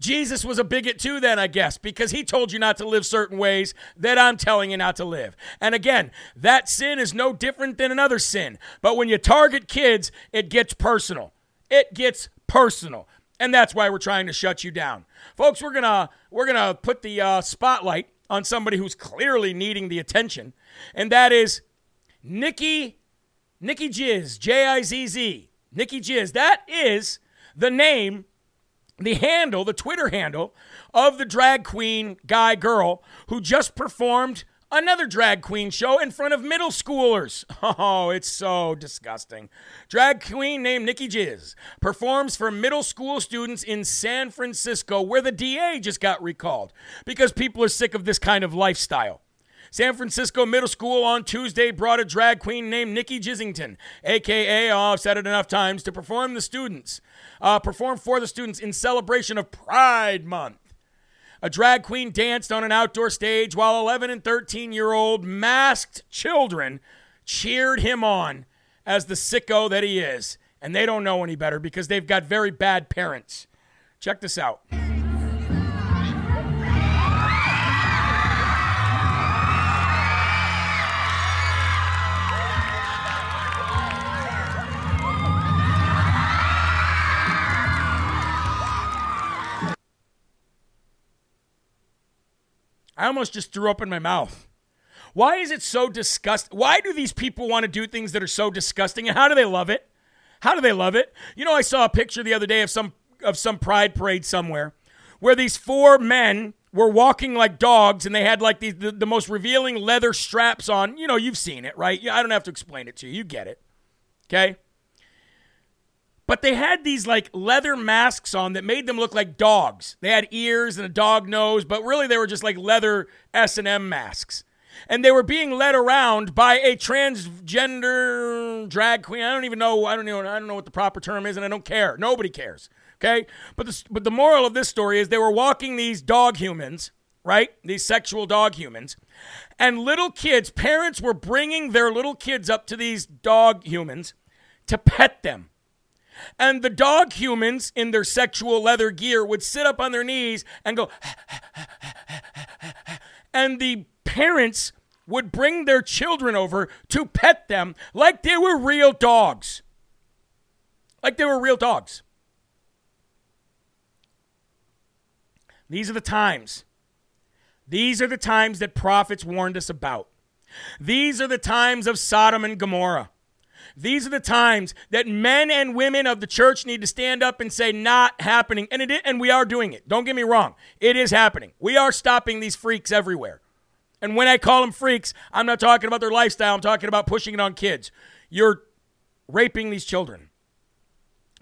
Jesus was a bigot too, then, I guess, because he told you not to live certain ways that I'm telling you not to live. And again, that sin is no different than another sin. But when you target kids, it gets personal. It gets personal. And that's why we're trying to shut you down. Folks, we're going to we're going to put the uh, spotlight on somebody who's clearly needing the attention, and that is Nikki Nikki Jizz, J I Z Z. Nikki Jizz. That is the name the handle, the Twitter handle of the drag queen guy girl who just performed another drag queen show in front of middle schoolers. Oh, it's so disgusting. Drag queen named Nikki Jizz performs for middle school students in San Francisco, where the DA just got recalled because people are sick of this kind of lifestyle. San Francisco Middle School on Tuesday brought a drag queen named Nikki Jizzington, aka, oh, I've said it enough times, to perform the students, uh, perform for the students in celebration of Pride Month. A drag queen danced on an outdoor stage while 11 and 13 year old masked children cheered him on as the sicko that he is. And they don't know any better because they've got very bad parents. Check this out. I almost just threw up in my mouth. Why is it so disgusting? Why do these people want to do things that are so disgusting? And how do they love it? How do they love it? You know, I saw a picture the other day of some of some pride parade somewhere where these four men were walking like dogs and they had like the, the, the most revealing leather straps on. You know, you've seen it, right? I don't have to explain it to you. You get it. Okay? But they had these like leather masks on that made them look like dogs. They had ears and a dog nose, but really they were just like leather S&M masks. And they were being led around by a transgender drag queen. I don't even know. I don't know. I don't know what the proper term is, and I don't care. Nobody cares. Okay. But the, but the moral of this story is they were walking these dog humans, right? These sexual dog humans, and little kids. Parents were bringing their little kids up to these dog humans to pet them and the dog humans in their sexual leather gear would sit up on their knees and go, and the parents would bring their children over to pet them like they were real dogs. Like they were real dogs. These are the times. These are the times that prophets warned us about. These are the times of Sodom and Gomorrah. These are the times that men and women of the church need to stand up and say, not happening. And, it, and we are doing it. Don't get me wrong. It is happening. We are stopping these freaks everywhere. And when I call them freaks, I'm not talking about their lifestyle. I'm talking about pushing it on kids. You're raping these children.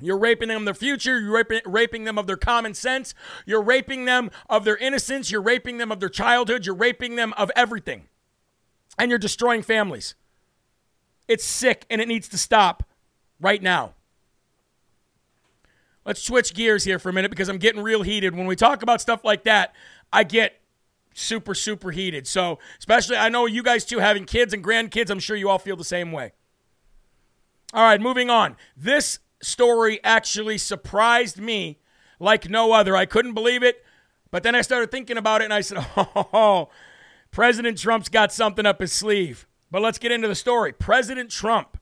You're raping them of their future. You're raping, raping them of their common sense. You're raping them of their innocence. You're raping them of their childhood. You're raping them of everything. And you're destroying families. It's sick and it needs to stop right now. let's switch gears here for a minute because I'm getting real heated. When we talk about stuff like that, I get super, super heated. So, especially, I know you guys too, having kids and grandkids, I'm sure you all feel the same way. All right, moving on. This story actually surprised me like no other. I couldn't believe it, but then I started thinking about it and I said, oh, President Trump's got something up his sleeve. But let's get into the story. President Trump,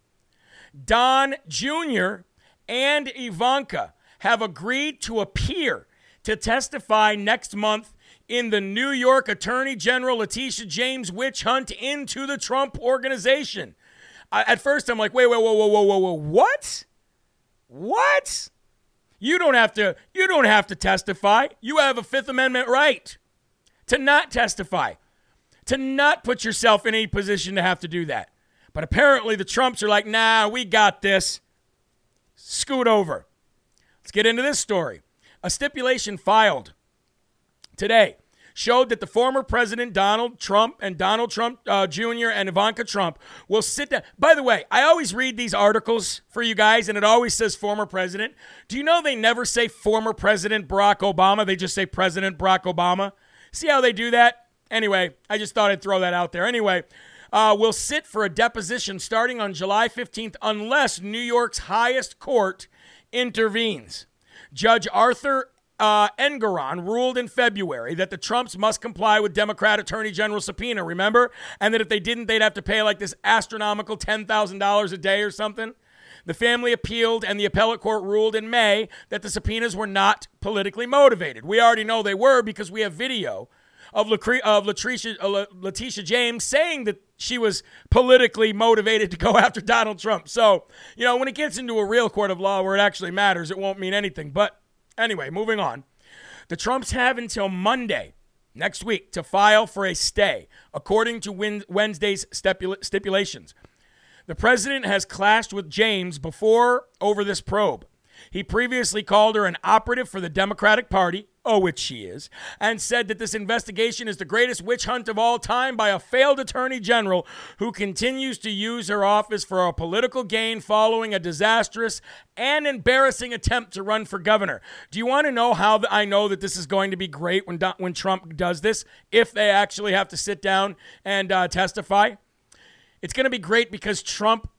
Don Jr., and Ivanka have agreed to appear to testify next month in the New York Attorney General Letitia James witch hunt into the Trump organization. I, at first, I'm like, wait, wait, whoa, whoa, whoa, whoa, whoa, what? What? You don't have to. You don't have to testify. You have a Fifth Amendment right to not testify, to not put yourself in any position to have to do that. But apparently, the Trumps are like, nah, we got this. Scoot over. Let's get into this story. A stipulation filed today showed that the former President Donald Trump and Donald Trump uh, Jr. and Ivanka Trump will sit down. By the way, I always read these articles for you guys, and it always says former president. Do you know they never say former President Barack Obama? They just say President Barack Obama. See how they do that? Anyway, I just thought I'd throw that out there. Anyway, uh, will sit for a deposition starting on July 15th unless New York's highest court intervenes. Judge Arthur uh, Engoron ruled in February that the Trumps must comply with Democrat Attorney General subpoena, remember? And that if they didn't, they'd have to pay like this astronomical $10,000 a day or something. The family appealed, and the appellate court ruled in May that the subpoenas were not politically motivated. We already know they were because we have video of, Lacre- of Latricia, uh, Letitia James saying that she was politically motivated to go after Donald Trump. So, you know, when it gets into a real court of law where it actually matters, it won't mean anything. But Anyway, moving on. The Trumps have until Monday next week to file for a stay, according to Wednesday's stipulations. The president has clashed with James before over this probe. He previously called her an operative for the Democratic Party, oh, which she is, and said that this investigation is the greatest witch hunt of all time by a failed attorney general who continues to use her office for a political gain following a disastrous and embarrassing attempt to run for governor. Do you want to know how I know that this is going to be great when, when Trump does this, if they actually have to sit down and uh, testify? It's going to be great because Trump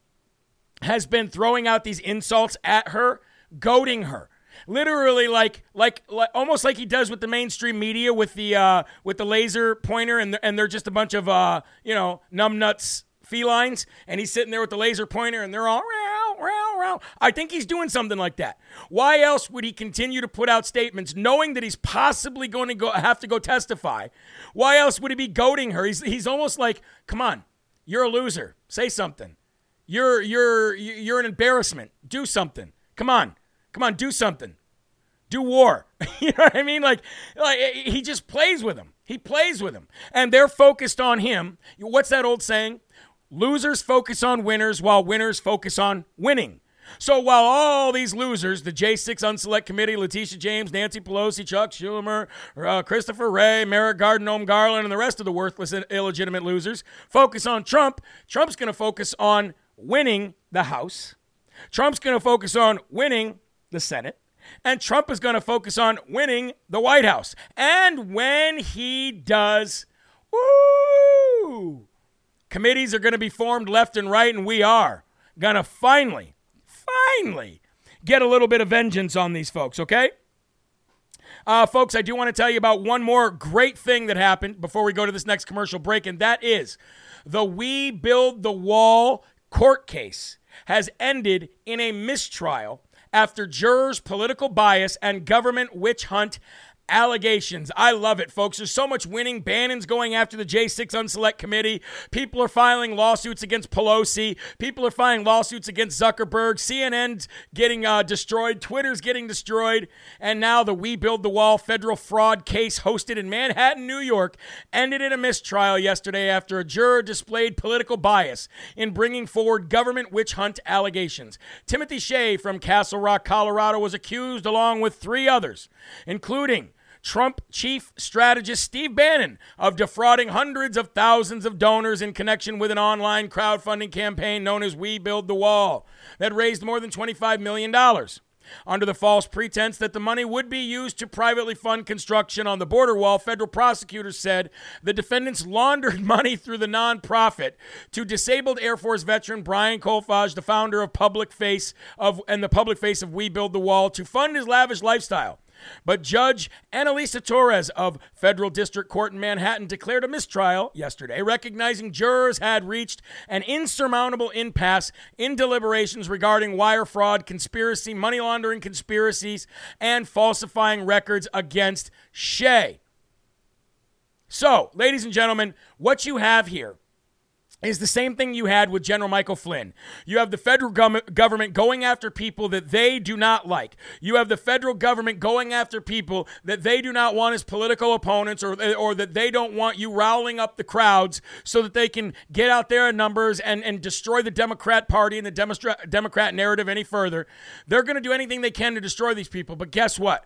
has been throwing out these insults at her, goading her literally like, like like almost like he does with the mainstream media with the uh, with the laser pointer and and they're just a bunch of uh, you know numbnuts felines and he's sitting there with the laser pointer and they're all row, row, row. I think he's doing something like that. Why else would he continue to put out statements knowing that he's possibly going to go have to go testify? Why else would he be goading her? He's he's almost like, "Come on. You're a loser. Say something. You're you're you're an embarrassment. Do something. Come on. Come on, do something. Do war. you know what I mean? Like, like he just plays with him. He plays with him. And they're focused on him. What's that old saying? Losers focus on winners while winners focus on winning. So while all these losers, the J6 Unselect Committee, Letitia James, Nancy Pelosi, Chuck Schumer, uh, Christopher Wray, Merrick Garden, Gnome Garland, and the rest of the worthless and illegitimate losers, focus on Trump, Trump's going to focus on winning the House. Trump's going to focus on winning the Senate. And Trump is going to focus on winning the White House. And when he does, woo, committees are going to be formed left and right, and we are going to finally, finally get a little bit of vengeance on these folks, okay? Uh, folks, I do want to tell you about one more great thing that happened before we go to this next commercial break, and that is the We Build the Wall court case has ended in a mistrial after jurors' political bias and government witch hunt allegations. I love it, folks. There's so much winning. Bannon's going after the J6 Unselect Committee. People are filing lawsuits against Pelosi. People are filing lawsuits against Zuckerberg. CNN's getting uh, destroyed. Twitter's getting destroyed. And now the We Build the Wall federal fraud case hosted in Manhattan, New York, ended in a mistrial yesterday after a juror displayed political bias in bringing forward government witch hunt allegations. Timothy Shea from Castle Rock, Colorado was accused along with three others, including Trump chief strategist Steve Bannon of defrauding hundreds of thousands of donors in connection with an online crowdfunding campaign known as We Build the Wall that raised more than $25 million. Under the false pretense that the money would be used to privately fund construction on the border wall, federal prosecutors said the defendants laundered money through the nonprofit to disabled Air Force veteran Brian Kolfage, the founder of Public Face of and the public face of We Build the Wall, to fund his lavish lifestyle. But Judge Annalisa Torres of Federal District Court in Manhattan declared a mistrial yesterday, recognizing jurors had reached an insurmountable impasse in deliberations regarding wire fraud, conspiracy, money laundering conspiracies, and falsifying records against Shea. So, ladies and gentlemen, what you have here is the same thing you had with General Michael Flynn. You have the federal government going after people that they do not like. You have the federal government going after people that they do not want as political opponents or, or that they don't want you riling up the crowds so that they can get out there in numbers and, and destroy the Democrat Party and the Democrat narrative any further. They're going to do anything they can to destroy these people. But guess what?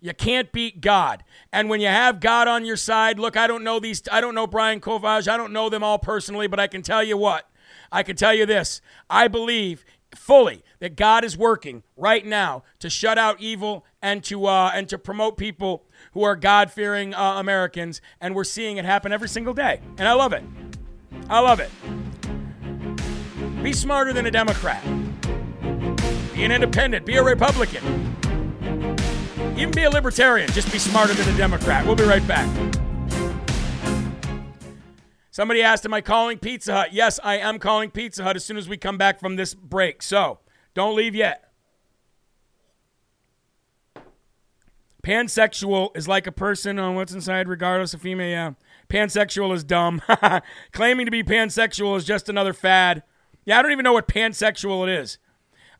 You can't beat God. And when you have God on your side, look, I don't know these, I don't know Brian Kolfage, I don't know them all personally, but I can tell you what. I can tell you this. I believe fully that God is working right now to shut out evil and to uh, and to promote people who are God-fearing uh, Americans, and we're seeing it happen every single day, and I love it. I love it. Be smarter than a Democrat. Be an independent. Be a Republican. Even be a libertarian. Just be smarter than a Democrat. We'll be right back. Somebody asked, Am I calling Pizza Hut? Yes, I am calling Pizza Hut as soon as we come back from this break. So don't leave yet. Pansexual is like a person on what's inside, regardless of female. Yeah. Pansexual is dumb. Claiming to be pansexual is just another fad. Yeah, I don't even know what pansexual it is.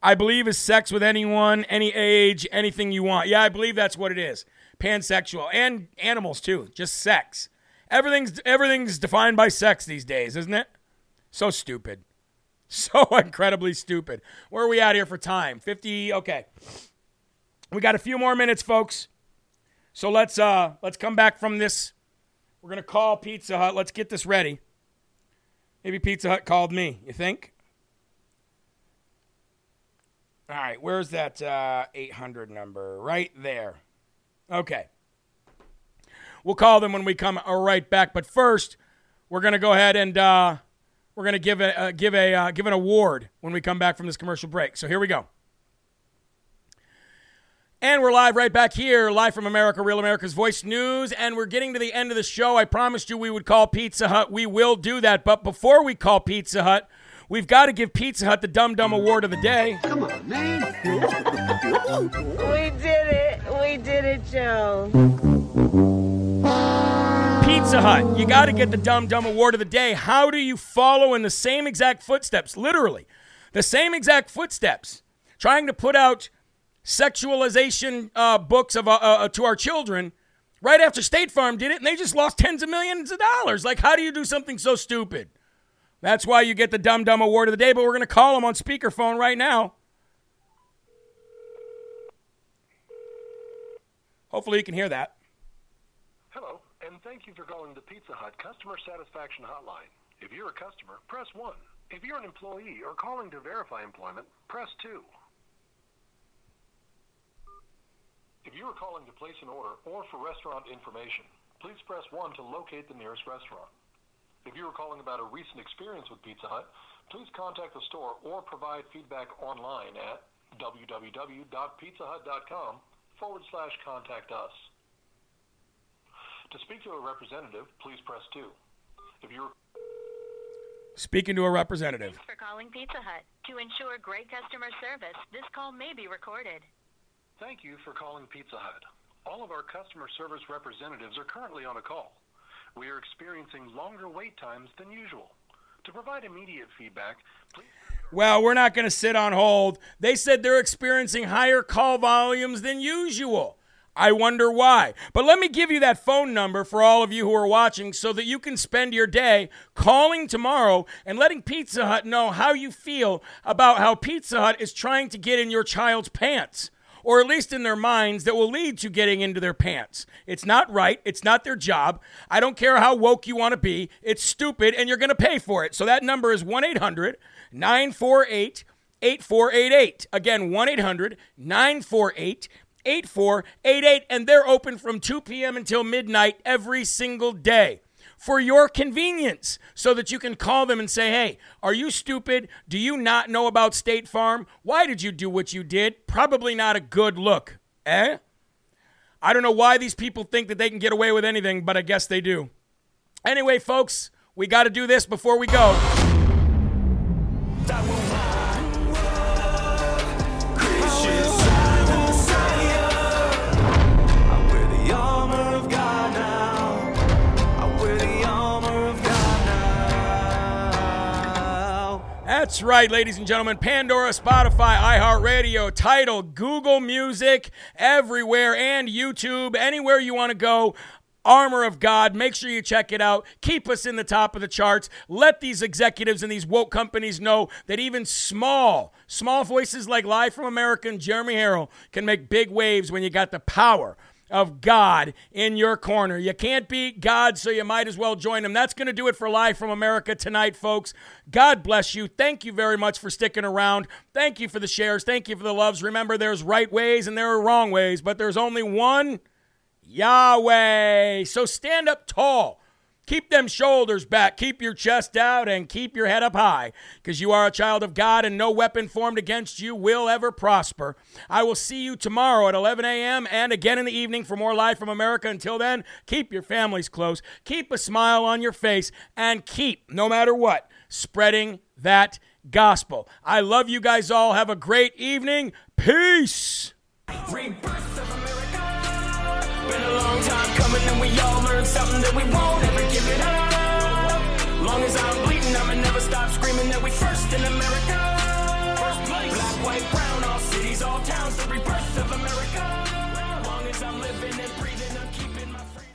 I believe is sex with anyone, any age, anything you want. Yeah, I believe that's what it is. Pansexual and animals too, just sex. Everything's everything's defined by sex these days, isn't it? So stupid. So incredibly stupid. Where are we at here for time? 50 okay. We got a few more minutes, folks. So let's uh let's come back from this. We're gonna call Pizza Hut. Let's get this ready. Maybe Pizza Hut called me, you think? All right, where's that uh, 800 number? Right there. Okay. We'll call them when we come right back. But first, we're going to go ahead and uh, we're going to give a uh, give a uh, give an award when we come back from this commercial break. So here we go. And we're live right back here, live from America, Real America's Voice News. And we're getting to the end of the show. I promised you we would call Pizza Hut. We will do that. But before we call Pizza Hut, We've got to give Pizza Hut the Dum Dum Award of the day. Come on, man. we did it. We did it, Joe. Pizza Hut, you got to get the Dum Dum Award of the day. How do you follow in the same exact footsteps, literally, the same exact footsteps, trying to put out sexualization uh, books of uh, uh, to our children right after State Farm did it, and they just lost tens of millions of dollars? Like, how do you do something so stupid? That's why you get the Dumb Dumb Award of the Day, but we're going to call him on speakerphone right now. Hopefully, you can hear that. Hello, and thank you for calling the Pizza Hut Customer Satisfaction Hotline. If you're a customer, press 1. If you're an employee or calling to verify employment, press 2. If you are calling to place an order or for restaurant information, please press 1 to locate the nearest restaurant. If you are calling about a recent experience with Pizza Hut, please contact the store or provide feedback online at www.pizzahut.com forward slash contact us. To speak to a representative, please press 2. If you're Speaking to a representative. Thanks for calling Pizza Hut. To ensure great customer service, this call may be recorded. Thank you for calling Pizza Hut. All of our customer service representatives are currently on a call we are experiencing longer wait times than usual. To provide immediate feedback, please. Well, we're not going to sit on hold. They said they're experiencing higher call volumes than usual. I wonder why. But let me give you that phone number for all of you who are watching so that you can spend your day calling tomorrow and letting Pizza Hut know how you feel about how Pizza Hut is trying to get in your child's pants or at least in their minds, that will lead to getting into their pants. It's not right. It's not their job. I don't care how woke you want to be. It's stupid, and you're going to pay for it. So that number is 1 800 948 8488. Again, 1 800 948 8488. And they're open from 2 p.m. until midnight every single day for your convenience so that you can call them and say, hey, are you stupid? Do you not know about State Farm? Why did you do what you did? Probably not a good look. Eh? I don't know why these people think that they can get away with anything, but I guess they do. Anyway, folks, we got to do this before we go. That's right, ladies and gentlemen. Pandora, Spotify, iHeartRadio, Tidal, Google Music, everywhere, and YouTube, anywhere you want to go. Armor of God. Make sure you check it out. Keep us in the top of the charts. Let these executives and these woke companies know that even small, small voices like Live from America and Jeremy Herrell can make big waves when you got the power of God in your corner. You can't beat God, so you might as well join him. That's going to do it for Live from America tonight, folks. God bless you. Thank you very much for sticking around. Thank you for the shares. Thank you for the loves. Remember, there's right ways and there are wrong ways, but there's only one Yahweh. So stand up tall. Keep them shoulders back, keep your chest out, and keep your head up high, because you are a child of God, and no weapon formed against you will ever prosper. I will see you tomorrow at 11 a.m. and again in the evening for more Live from America. Until then, keep your families close, keep a smile on your face, and keep, no matter what, spreading that gospel. I love you guys all. Have a great evening. Peace. Rebirth of America. Been a long time coming, and we all learned something that we give it up. Long as I'm bleeding, I'ma never stop screaming that we first in America. First place. Black, white, brown, all cities, all towns, the rebirth of America.